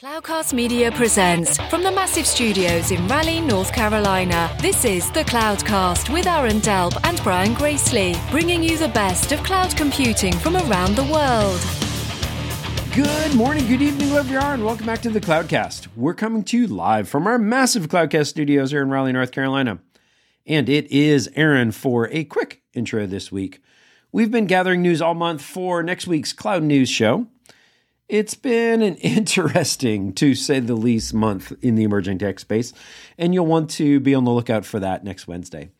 Cloudcast Media presents from the massive studios in Raleigh, North Carolina. This is the Cloudcast with Aaron Delp and Brian Gracely, bringing you the best of cloud computing from around the world. Good morning, good evening, wherever you are, and welcome back to the Cloudcast. We're coming to you live from our massive Cloudcast studios here in Raleigh, North Carolina. And it is Aaron for a quick intro this week. We've been gathering news all month for next week's Cloud News Show. It's been an interesting, to say the least, month in the emerging tech space, and you'll want to be on the lookout for that next Wednesday.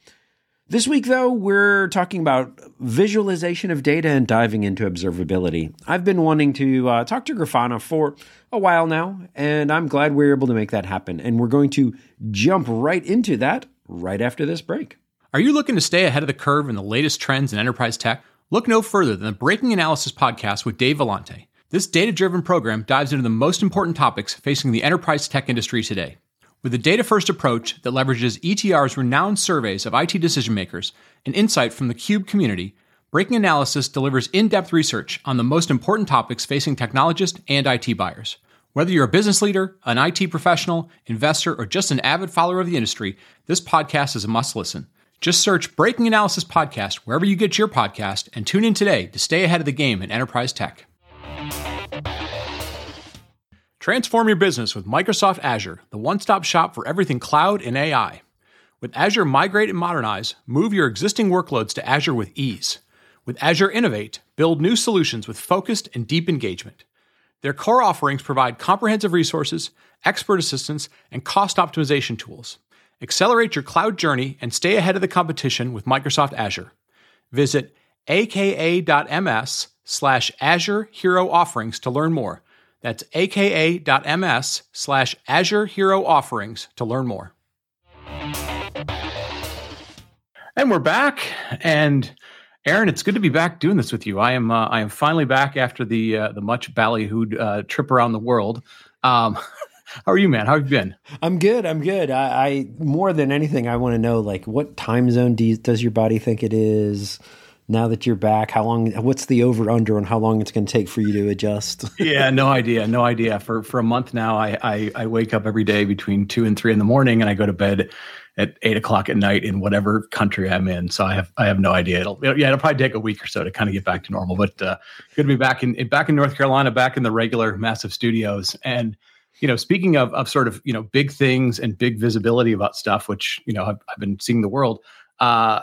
This week, though, we're talking about visualization of data and diving into observability. I've been wanting to uh, talk to Grafana for a while now, and I'm glad we're able to make that happen. And we're going to jump right into that right after this break. Are you looking to stay ahead of the curve in the latest trends in enterprise tech? Look no further than the Breaking Analysis podcast with Dave Vellante. This data driven program dives into the most important topics facing the enterprise tech industry today. With a data first approach that leverages ETR's renowned surveys of IT decision makers and insight from the Cube community, Breaking Analysis delivers in depth research on the most important topics facing technologists and IT buyers. Whether you're a business leader, an IT professional, investor, or just an avid follower of the industry, this podcast is a must listen. Just search Breaking Analysis Podcast wherever you get your podcast and tune in today to stay ahead of the game in enterprise tech. Transform your business with Microsoft Azure, the one stop shop for everything cloud and AI. With Azure Migrate and Modernize, move your existing workloads to Azure with ease. With Azure Innovate, build new solutions with focused and deep engagement. Their core offerings provide comprehensive resources, expert assistance, and cost optimization tools. Accelerate your cloud journey and stay ahead of the competition with Microsoft Azure. Visit aka.ms slash Azure Hero Offerings to learn more. That's aka.ms slash Azure Hero Offerings to learn more. And we're back. And Aaron, it's good to be back doing this with you. I am uh, I am finally back after the uh, the much ballyhooed uh, trip around the world. Um, how are you, man? How have you been? I'm good. I'm good. I, I more than anything, I want to know like what time zone do you, does your body think it is? Now that you're back how long what's the over under on how long it's going to take for you to adjust? Yeah no idea no idea. For for a month now I, I, I wake up every day between two and three in the morning and i go to bed at eight o'clock at night in whatever country i'm in. So i have i have no idea. It'll yeah it'll probably take a week or so to kind of get back to normal but uh, good to be back in back in north carolina back in the regular massive studios. And you know speaking of of sort of you know big things and big visibility about stuff which you know i've, I've been seeing the world uh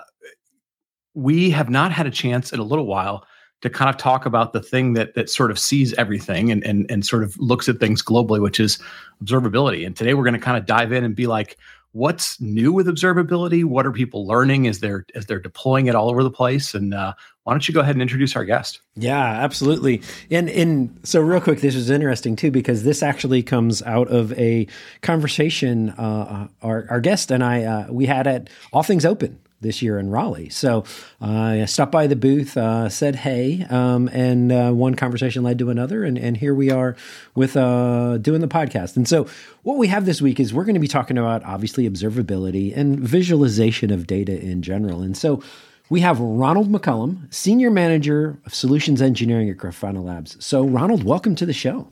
we have not had a chance in a little while to kind of talk about the thing that that sort of sees everything and and and sort of looks at things globally, which is observability. And today we're going to kind of dive in and be like, what's new with observability? What are people learning as they're as they're deploying it all over the place? And uh, why don't you go ahead and introduce our guest? Yeah, absolutely. And and so real quick, this is interesting too because this actually comes out of a conversation uh, our our guest and I uh, we had at All Things Open this year in Raleigh. So uh, I stopped by the booth, uh, said hey, um, and uh, one conversation led to another, and, and here we are with uh, doing the podcast. And so what we have this week is we're going to be talking about obviously observability and visualization of data in general. And so we have Ronald McCollam, Senior Manager of Solutions Engineering at Grafana Labs. So Ronald, welcome to the show.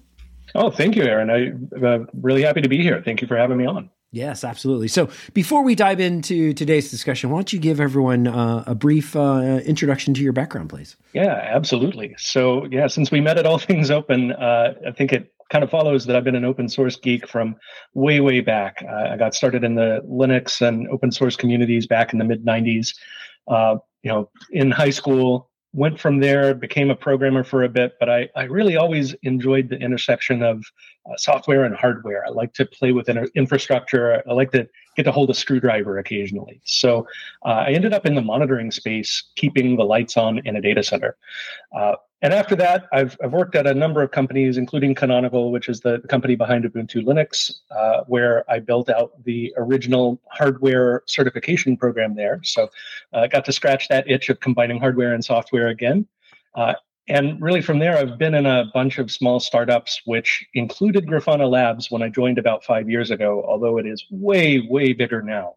Oh, thank you, Aaron. I'm uh, really happy to be here. Thank you for having me on. Yes, absolutely. So before we dive into today's discussion, why don't you give everyone uh, a brief uh, introduction to your background, please? Yeah, absolutely. So, yeah, since we met at All Things Open, uh, I think it kind of follows that I've been an open source geek from way, way back. I got started in the Linux and open source communities back in the mid 90s. Uh, you know, in high school, went from there, became a programmer for a bit, but I, I really always enjoyed the intersection of uh, software and hardware. I like to play with infrastructure. I like to get to hold a screwdriver occasionally. So uh, I ended up in the monitoring space, keeping the lights on in a data center. Uh, and after that, I've, I've worked at a number of companies, including Canonical, which is the company behind Ubuntu Linux, uh, where I built out the original hardware certification program there. So uh, I got to scratch that itch of combining hardware and software again. Uh, and really from there, I've been in a bunch of small startups, which included Grafana Labs when I joined about five years ago, although it is way, way bigger now.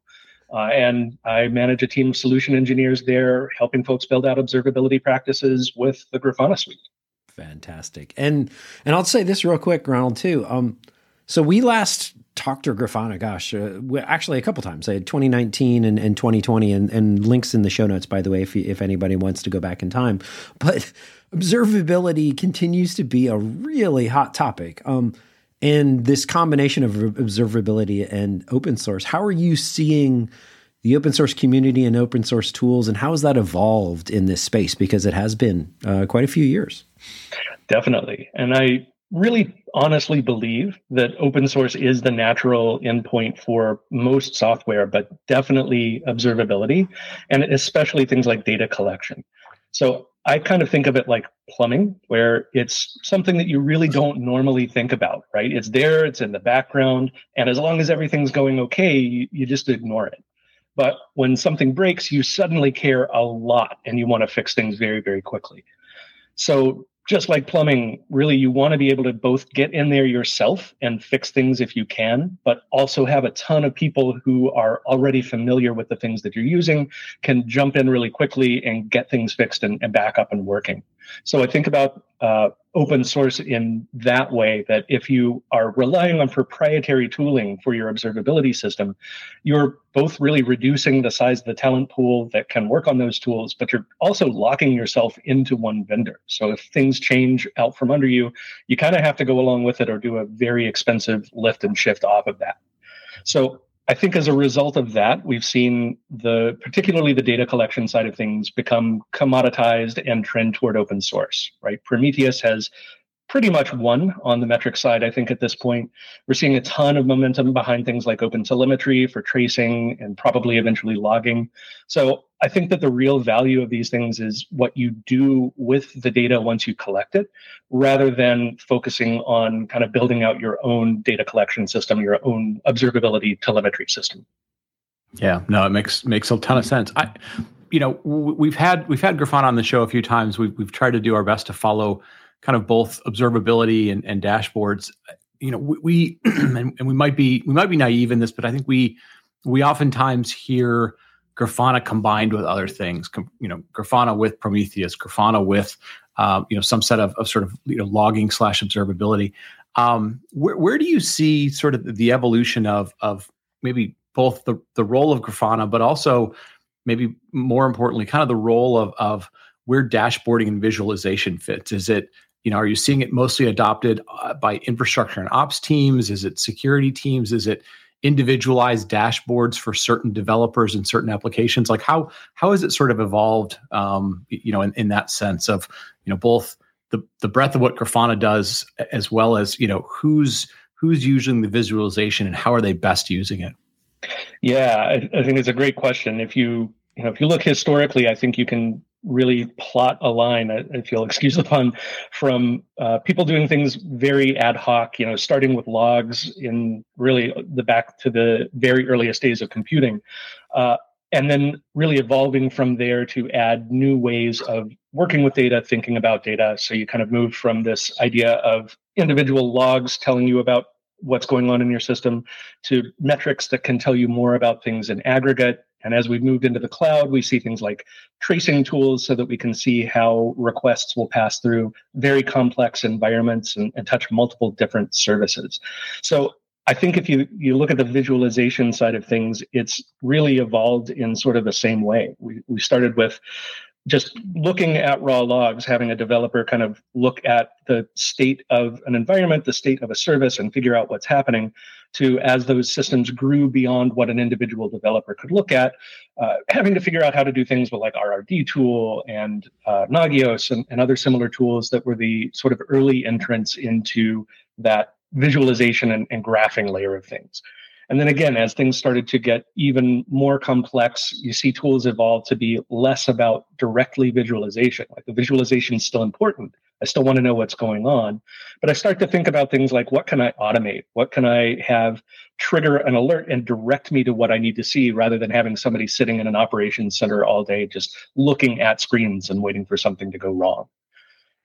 Uh, and I manage a team of solution engineers there, helping folks build out observability practices with the Grafana suite. Fantastic. And and I'll say this real quick, Ronald, too. Um, So we last talked to Grafana, gosh, uh, actually a couple times. I had 2019 and, and 2020, and, and, links in the show notes, by the way, if, if anybody wants to go back in time. But observability continues to be a really hot topic. Um, and this combination of observability and open source, how are you seeing the open source community and open source tools, and how has that evolved in this space? Because it has been uh, quite a few years. Definitely. And I really honestly believe that open source is the natural endpoint for most software, but definitely observability, and especially things like data collection. So I kind of think of it like plumbing, where it's something that you really don't normally think about, right? It's there, it's in the background, and as long as everything's going okay, you, you just ignore it. But when something breaks, you suddenly care a lot and you want to fix things very, very quickly. So just like plumbing, really, you want to be able to both get in there yourself and fix things if you can, but also have a ton of people who are already familiar with the things that you're using, can jump in really quickly and get things fixed and, and back up and working. So I think about uh, open source in that way that if you are relying on proprietary tooling for your observability system, you're both really reducing the size of the talent pool that can work on those tools, but you're also locking yourself into one vendor. So if things change out from under you, you kind of have to go along with it or do a very expensive lift and shift off of that. So I think as a result of that, we've seen the particularly the data collection side of things become commoditized and trend toward open source, right? Prometheus has pretty much won on the metric side, I think, at this point. We're seeing a ton of momentum behind things like open telemetry for tracing and probably eventually logging. So I think that the real value of these things is what you do with the data once you collect it, rather than focusing on kind of building out your own data collection system, your own observability telemetry system. Yeah, no, it makes makes a ton of sense. I, you know, we've had we've had Grafana on the show a few times. We've we've tried to do our best to follow kind of both observability and, and dashboards. You know, we, we and, and we might be we might be naive in this, but I think we we oftentimes hear Grafana combined with other things. Com, you know, Grafana with Prometheus, Grafana with uh, you know some set of, of sort of you know logging slash observability. Um, where where do you see sort of the evolution of of maybe both the the role of Grafana, but also maybe more importantly, kind of the role of of where dashboarding and visualization fits? Is it you know, are you seeing it mostly adopted uh, by infrastructure and ops teams? Is it security teams? Is it individualized dashboards for certain developers and certain applications? Like how how has it sort of evolved? Um, you know, in, in that sense of you know both the the breadth of what Grafana does as well as you know who's who's using the visualization and how are they best using it? Yeah, I, I think it's a great question. If you you know if you look historically, I think you can really plot a line, if you'll excuse the pun, from uh, people doing things very ad hoc, you know, starting with logs in really the back to the very earliest days of computing. Uh, and then really evolving from there to add new ways of working with data, thinking about data. So you kind of move from this idea of individual logs telling you about what's going on in your system to metrics that can tell you more about things in aggregate and as we've moved into the cloud, we see things like tracing tools so that we can see how requests will pass through very complex environments and, and touch multiple different services. So I think if you, you look at the visualization side of things, it's really evolved in sort of the same way. We, we started with just looking at raw logs, having a developer kind of look at the state of an environment, the state of a service, and figure out what's happening, to as those systems grew beyond what an individual developer could look at, uh, having to figure out how to do things with like RRD tool and uh, Nagios and, and other similar tools that were the sort of early entrance into that visualization and, and graphing layer of things. And then again, as things started to get even more complex, you see tools evolve to be less about directly visualization. Like the visualization is still important. I still want to know what's going on. But I start to think about things like what can I automate? What can I have trigger an alert and direct me to what I need to see rather than having somebody sitting in an operations center all day just looking at screens and waiting for something to go wrong.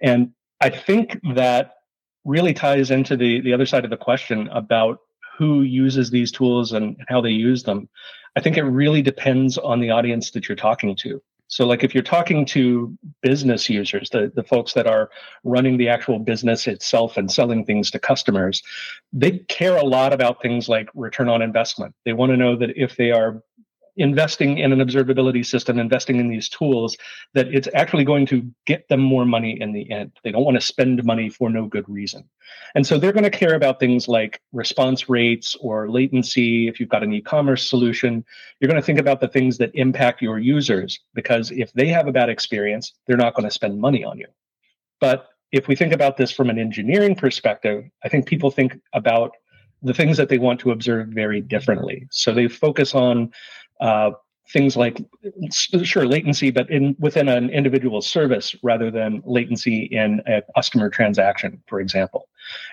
And I think that really ties into the, the other side of the question about who uses these tools and how they use them. I think it really depends on the audience that you're talking to. So, like if you're talking to business users, the, the folks that are running the actual business itself and selling things to customers, they care a lot about things like return on investment. They want to know that if they are investing in an observability system, investing in these tools, that it's actually going to get them more money in the end. They don't want to spend money for no good reason. And so they're going to care about things like response rates or latency. If you've got an e commerce solution, you're going to think about the things that impact your users because if they have a bad experience, they're not going to spend money on you. But if we think about this from an engineering perspective, I think people think about the things that they want to observe very differently. So they focus on uh, things like sure latency but in within an individual service rather than latency in a customer transaction for example.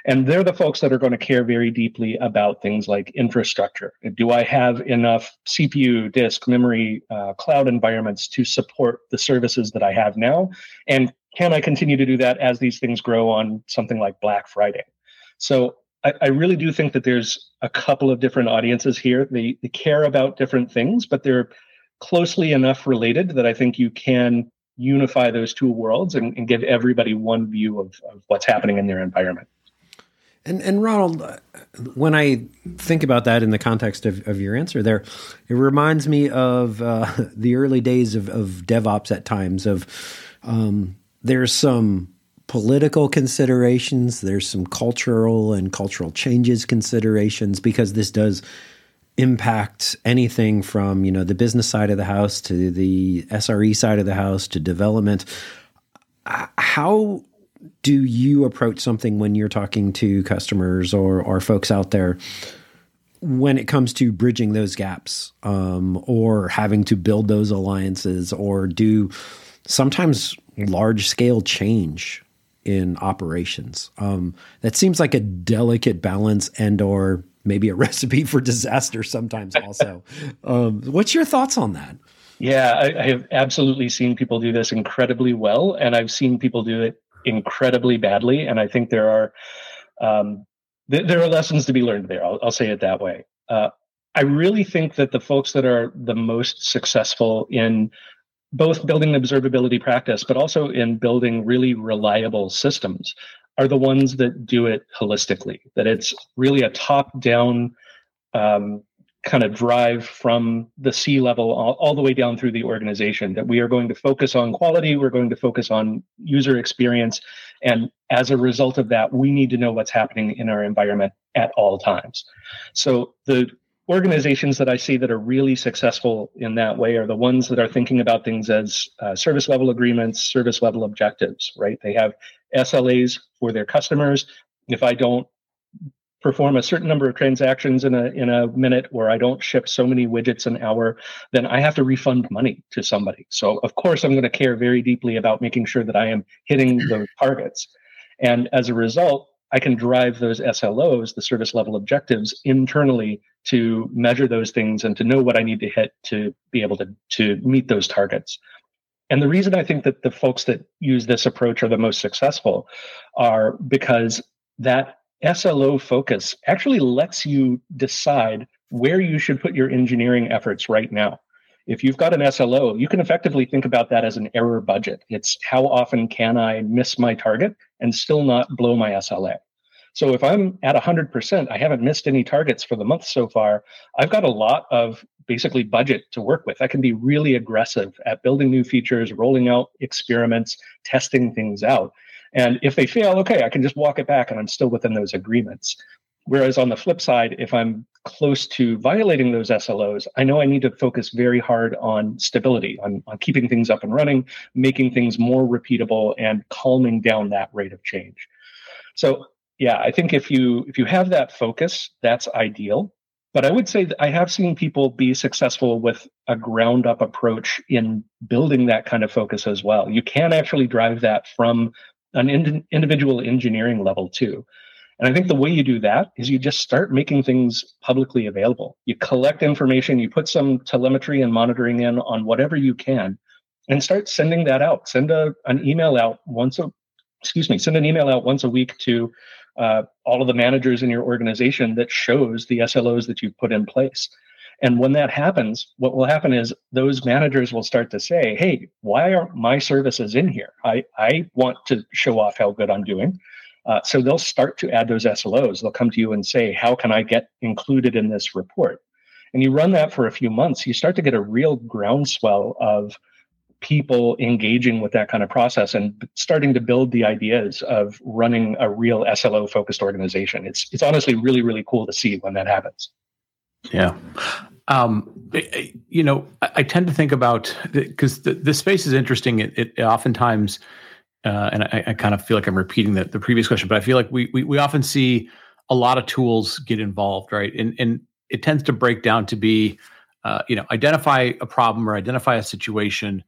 And they're the folks that are going to care very deeply about things like infrastructure. Do i have enough cpu disk memory uh, cloud environments to support the services that i have now? And can i continue to do that as these things grow on something like black friday? So I, I, really do think that there's a couple of different audiences here. They, they care about different things, but they're closely enough related that I think you can unify those two worlds and, and give everybody one view of, of what's happening in their environment. And, and Ronald, when I think about that in the context of, of your answer there, it reminds me of uh, the early days of, of DevOps at times of um, there's some political considerations, there's some cultural and cultural changes considerations because this does impact anything from, you know, the business side of the house to the SRE side of the house to development. How do you approach something when you're talking to customers or or folks out there when it comes to bridging those gaps um, or having to build those alliances or do sometimes large scale change in operations. Um, that seems like a delicate balance and or maybe a recipe for disaster sometimes also. um, what's your thoughts on that? Yeah, I, I, have absolutely seen people do this incredibly well, and I've seen people do it incredibly badly. And I think there are um, th- there are lessons to be learned there. I'll, I'll say it that way. Uh, I really think that the folks that are the most successful in both building observability practice, but also in building really reliable systems, are the ones that do it holistically. That it's really a top down um, kind of drive from the C level all, all, the way down through the organization. That we are going to focus on quality, we're going to focus on user experience. And as a result of that, we need to know what's happening in our environment at all times. So the organizations that I see that are really successful in that way are the ones that are thinking about things as uh, service level agreements, service level objectives, right? They have SLAs for their customers. If I don't perform a certain number of transactions in a in a minute or I don't ship so many widgets an hour, then I have to refund money to somebody. So of course I'm going to care very deeply about making sure that I am hitting those targets. And as a result, I can drive those SLOs, the service level objectives, internally to measure those things and to know what I need to hit to be able to, to meet those targets. And the reason I think that the folks that use this approach are the most successful are because that SLO focus actually lets you decide where you should put your engineering efforts right now. If you've got an SLO, you can effectively think about that as an error budget. It's how often can I miss my target and still not blow my SLA? So if I'm at 100%, I haven't missed any targets for the month so far, I've got a lot of basically budget to work with. I can be really aggressive at building new features, rolling out experiments, testing things out. And if they fail, okay, I can just walk it back and I'm still within those agreements. Whereas on the flip side, if I'm close to violating those SLOs, I know I need to focus very hard on stability, on, on keeping things up and running, making things more repeatable, and calming down that rate of change. So yeah, I think if you if you have that focus, that's ideal. But I would say that I have seen people be successful with a ground up approach in building that kind of focus as well. You can actually drive that from an ind- individual engineering level too. And I think the way you do that is you just start making things publicly available. You collect information, you put some telemetry and monitoring in on whatever you can, and start sending that out. Send a, an email out once a excuse me, send an email out once a week to uh, all of the managers in your organization that shows the SLOs that you've put in place. And when that happens, what will happen is those managers will start to say, Hey, why are my services in here? I, I want to show off how good I'm doing. Uh, so they'll start to add those SLOs. They'll come to you and say, How can I get included in this report? And you run that for a few months, you start to get a real groundswell of people engaging with that kind of process and starting to build the ideas of running a real SLO focused organization. It's it's honestly really really cool to see when that happens. Yeah. Um, you know, I, tend to think about because the, the space is interesting. It, it oftentimes, uh, and I, I, kind of feel like I'm repeating the, the previous question, but I feel like we, we we often see a lot of tools get involved, right? And and it tends to break down to be, uh, you know, identify a problem or identify a situation,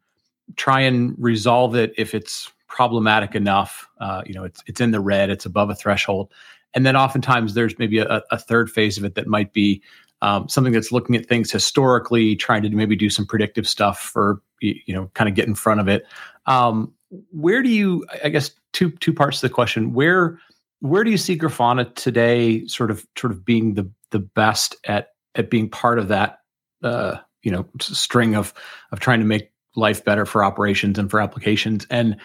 try and resolve it if it's problematic enough. Uh, you know, it's it's in the red, it's above a threshold, and then oftentimes there's maybe a, a third phase of it that might be um, something that's looking at things historically, trying to maybe do some predictive stuff for you know, kind of get in front of it. Um, where do you? I guess two two parts to the question. Where where do you see Grafana today, sort of sort of being the the best at at being part of that uh, you know string of of trying to make life better for operations and for applications and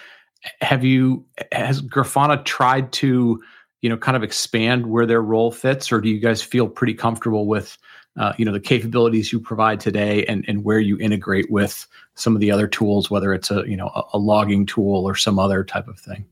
have you has grafana tried to you know kind of expand where their role fits or do you guys feel pretty comfortable with uh, you know the capabilities you provide today and and where you integrate with some of the other tools whether it's a you know a, a logging tool or some other type of thing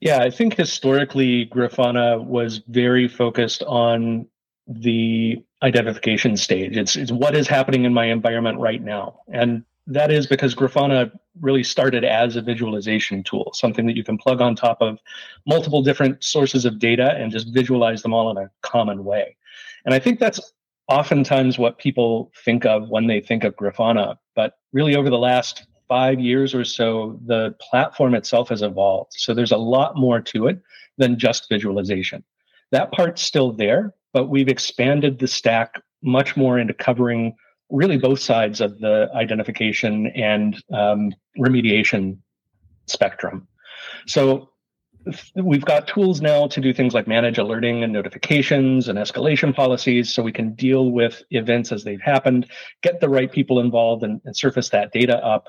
yeah, I think historically Grafana was very focused on the identification stage. It's, it's what is happening in my environment right now. And that is because Grafana really started as a visualization tool, something that you can plug on top of multiple different sources of data and just visualize them all in a common way. And I think that's oftentimes what people think of when they think of Grafana. But really, over the last five years or so, the platform itself has evolved. So there's a lot more to it than just visualization. That part's still there, but we've expanded the stack much more into covering really both sides of the identification and um, remediation spectrum. So we've got tools now to do things like manage alerting and notifications and escalation policies so we can deal with events as they've happened, get the right people involved, and, and surface that data up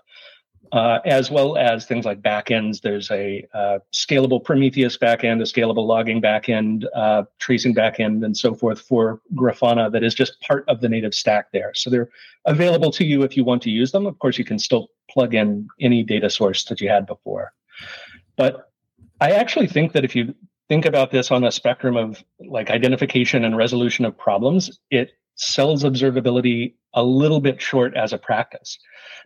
uh, as well as things like backends. There's a uh, scalable Prometheus backend, a scalable logging backend, uh, tracing backend, and so forth for Grafana that is just part of the native stack there. So they're available to you if you want to use them. Of course, you can still plug in any data source that you had before. But I actually think that if you think about this on a spectrum of like identification and resolution of problems, it sells observability a little bit short as a practice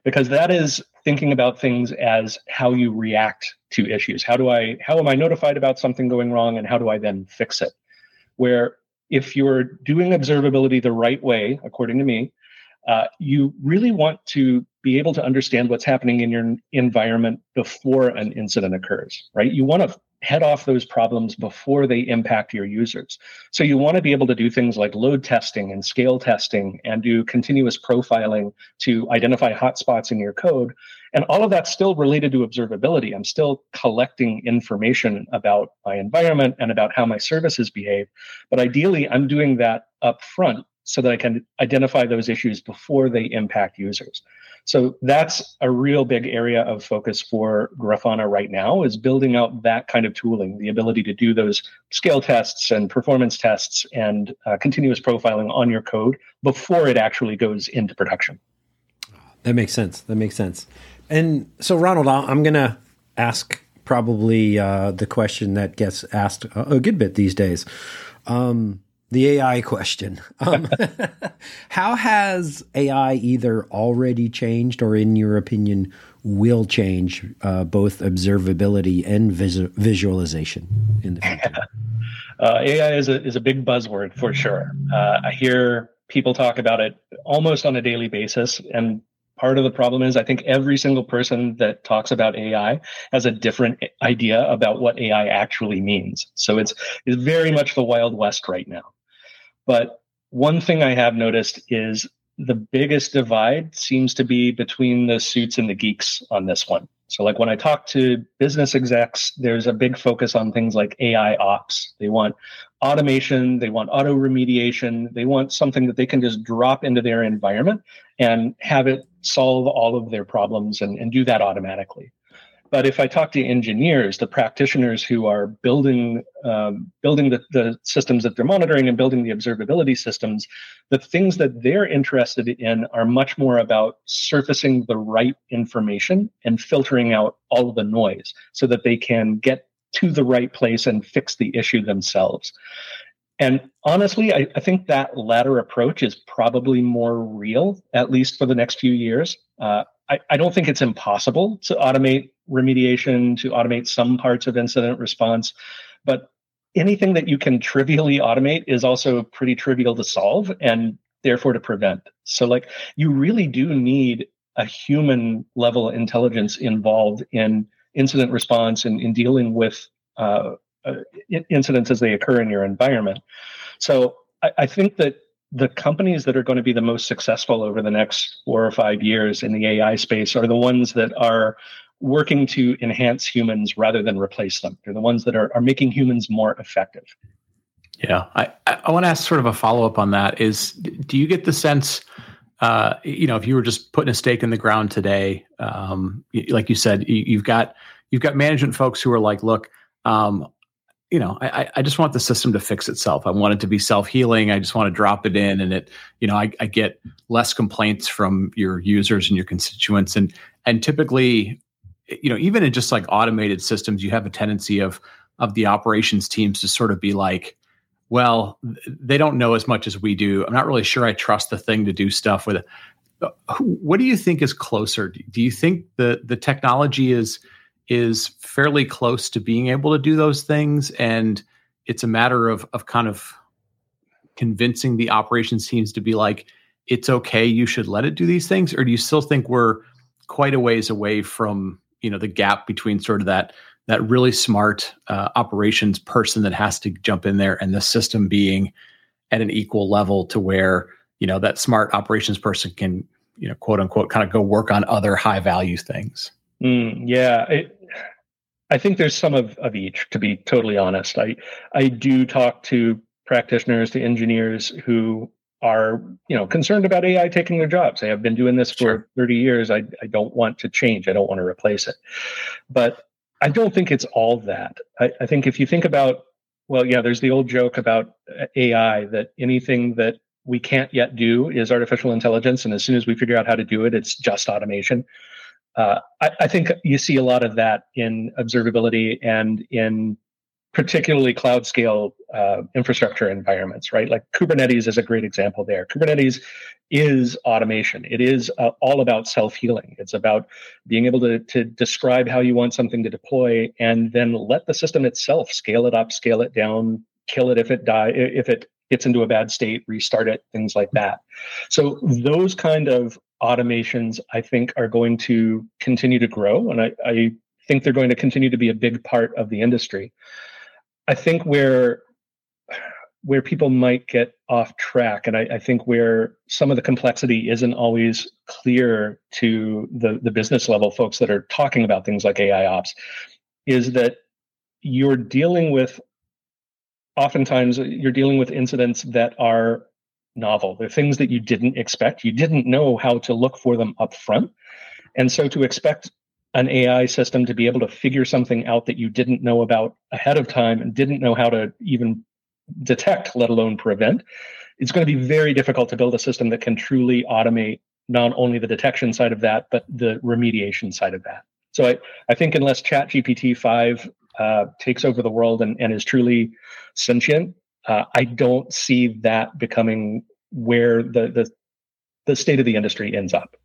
because that is thinking about things as how you react to issues. How do I how am I notified about something going wrong and how do I then fix it? Where if you're doing observability the right way, according to me, uh, you really want to be able to understand what's happening in your environment before an incident occurs, right? You want to head off those problems before they impact your users. So you want to be able to do things like load testing and scale testing and do continuous profiling to identify hotspots in your code. And all of that's still related to observability. I'm still collecting information about my environment and about how my services behave. But ideally, I'm doing that up front so that I can identify those issues before they impact users. So that's a real big area of focus for Grafana right now is building out that kind of tooling, the ability to do those scale tests and performance tests and uh, continuous profiling on your code before it actually goes into production. That makes sense. That makes sense. And so, Ronald, I'm going to ask probably uh, the question that gets asked a good bit these days. Um, the AI question. Um, how has AI either already changed or, in your opinion, will change uh, both observability and vis- visualization in the future? Uh, AI is a, is a big buzzword for sure. Uh, I hear people talk about it almost on a daily basis. And part of the problem is I think every single person that talks about AI has a different idea about what AI actually means. So it's, it's very much the Wild West right now. But one thing I have noticed is the biggest divide seems to be between the suits and the geeks on this one. So, like when I talk to business execs, there's a big focus on things like AI ops. They want automation, they want auto remediation, they want something that they can just drop into their environment and have it solve all of their problems and, and do that automatically. But if I talk to engineers, the practitioners who are building um, building the, the systems that they're monitoring and building the observability systems, the things that they're interested in are much more about surfacing the right information and filtering out all of the noise so that they can get to the right place and fix the issue themselves. And honestly, I, I, think that latter approach is probably more real, at least for the next few years. Uh, I, I, don't think it's impossible to automate remediation, to automate some parts of incident response, but anything that you can trivially automate is also pretty trivial to solve and therefore to prevent. So, like, you really do need a human level intelligence involved in incident response and in dealing with uh, incidents as they occur in your environment. So I, I think that the companies that are going to be the most successful over the next four or five years in the AI space are the ones that are working to enhance humans rather than replace them. They're the ones that are, are making humans more effective. Yeah, I, I want to ask sort of a follow up on that. Is do you get the sense, uh, you know, if you were just putting a stake in the ground today, um, like you said, you, have got you've got management folks who are like, look, um, you know, I, I just want the system to fix itself. I want it to be self healing. I just want to drop it in, and it, you know, I, I get less complaints from your users and your constituents, and and typically, you know, even in just like automated systems, you have a tendency of of the operations teams to sort of be like, well, they don't know as much as we do. I'm not really sure I trust the thing to do stuff with it. Uh, what do you think is closer? Do you think the the technology is is fairly close to being able to do those things. And it's a matter of of kind of convincing the operations teams to be like it's okay you should let it do these things. Or do you still think we're quite a ways away from you know the gap between sort of that that really smart uh, operations person that has to jump in there and the system being at an equal level to where you know that smart operations person can you know quote unquote kind of go work on other high value things? Mm, yeah, it, I think there's some of, of each. To be totally honest, I I do talk to practitioners, to engineers who are you know concerned about AI taking their jobs. They have been doing this for sure. 30 years. I I don't want to change. I don't want to replace it. But I don't think it's all that. I, I think if you think about well, yeah, there's the old joke about uh, AI that anything that we can't yet do is artificial intelligence, and as soon as we figure out how to do it, it's just automation uh, I, I, think you see a lot of that in observability and in particularly cloud scale uh, infrastructure environments, right? Like Kubernetes is a great example there. Kubernetes is automation. It is uh, all about self healing. It's about being able to, to describe how you want something to deploy and then let the system itself scale it up, scale it down, kill it if it die if it gets into a bad state, restart it, things like that. So those kind of automations, I think, are going to continue to grow. And I, I think they're going to continue to be a big part of the industry. I think where where people might get off track, and I, I, think where some of the complexity isn't always clear to the, the business level folks that are talking about things like AI ops, is that you're dealing with oftentimes you're dealing with incidents that are novel. They're things that you didn't expect. You didn't know how to look for them up front. And so to expect an AI system to be able to figure something out that you didn't know about ahead of time and didn't know how to even detect, let alone prevent, it's going to be very difficult to build a system that can truly automate not only the detection side of that, but the remediation side of that. So I, I think unless ChatGPT 5 uh, takes over the world and, and is truly sentient, uh, I don't see that becoming where the, the the state of the industry ends up.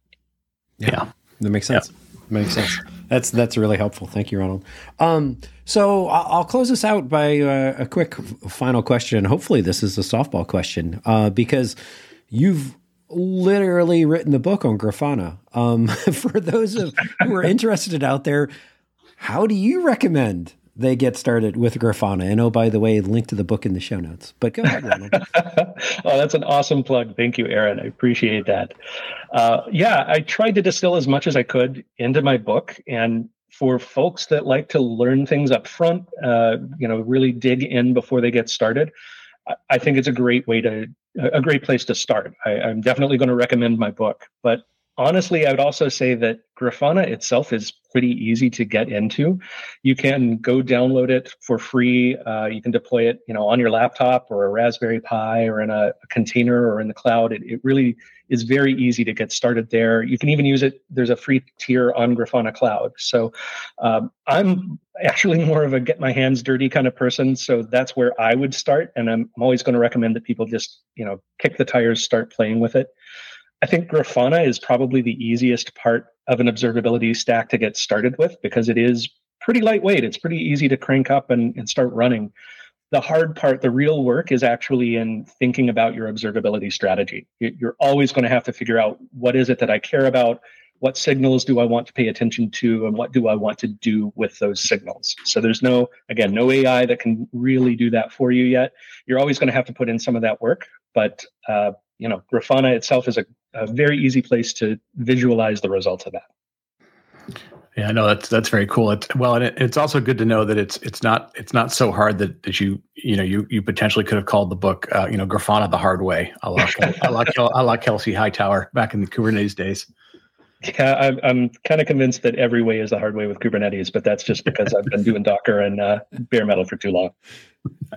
Yeah, yeah. that makes sense. Yeah. Makes sense. That's that's really helpful. Thank you, Ronald. Um, so I'll close this out by uh, a quick final question. Hopefully, this is a softball question uh, because you've literally written the book on Grafana. Um, for those of who are interested out there, how do you recommend they get started with Grafana. And oh, by the way, link to the book in the show notes. But go ahead, oh, that's an awesome plug. Thank you, Aaron. I appreciate that. Uh, yeah, I tried to distill as much as I could into my book. And for folks that like to learn things up front, uh, you know, really dig in before they get started, I think it's a great way to a great place to start. I, am definitely going to recommend my book, but honestly, I would also say that Grafana itself is pretty easy to get into. You can go download it for free. Uh, you can deploy it, you know, on your laptop or a Raspberry Pi or in a, a container or in the cloud. It, it, really is very easy to get started there. You can even use it. There's a free tier on Grafana Cloud. So um, I'm actually more of a get my hands dirty kind of person. So that's where I would start. And I'm, I'm always going to recommend that people just, you know, kick the tires, start playing with it. I think Grafana is probably the easiest part of an observability stack to get started with because it is pretty lightweight. It's pretty easy to crank up and, and start running. The hard part, the real work, is actually in thinking about your observability strategy. You're always going to have to figure out what is it that I care about, what signals do I want to pay attention to, and what do I want to do with those signals. So there's no, again, no AI that can really do that for you yet. You're always going to have to put in some of that work, but uh, you know, Grafana itself is a, a very easy place to visualize the results of that. Yeah, no, that's that's very cool. It's well, and it, it's also good to know that it's it's not it's not so hard that, that you you know you you potentially could have called the book uh, you know Grafana the hard way. I like I like I like Kelsey Hightower back in the Kubernetes days. Yeah, I'm, I'm kind of convinced that every way is the hard way with Kubernetes, but that's just because I've been doing Docker and uh, bare metal for too long.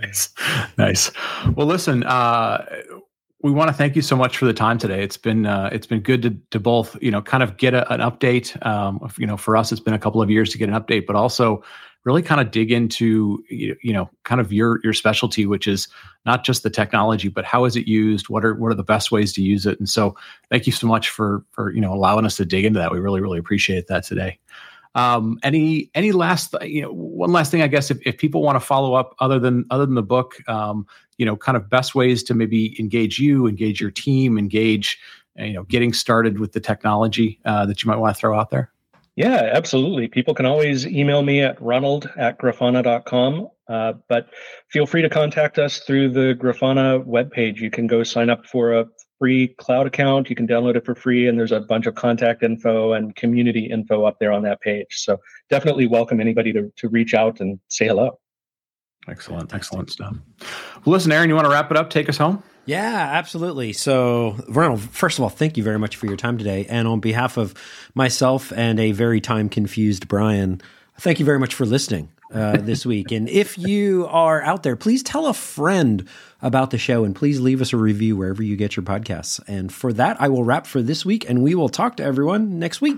Nice, nice. Well, listen, uh, we want to thank you so much for the time today. It's been uh, it's been good to to both you know kind of get a, an update. Um, you know, for us, it's been a couple of years to get an update, but also really kind of dig into you know kind of your your specialty, which is not just the technology, but how is it used? What are what are the best ways to use it? And so, thank you so much for for you know allowing us to dig into that. We really really appreciate that today. Um, any any last you know one last thing I guess if, if people want to follow up other than other than the book, um, you know, kind of best ways to maybe engage you, engage your team, engage you know getting started with the technology uh, that you might want to throw out there. Yeah, absolutely. People can always email me at ronald at grafana.com. Uh, but feel free to contact us through the Grafana webpage. You can go sign up for a free cloud account. You can download it for free, and there's a bunch of contact info and community info up there on that page. So definitely welcome anybody to, to reach out and say hello. Excellent, excellent stuff. Well, listen, Aaron, you want to wrap it up? Take us home. Yeah, absolutely. So, Ronald, first of all, thank you very much for your time today. And on behalf of myself and a very time confused Brian, thank you very much for listening uh, this week. And if you are out there, please tell a friend about the show and please leave us a review wherever you get your podcasts. And for that, I will wrap for this week and we will talk to everyone next week.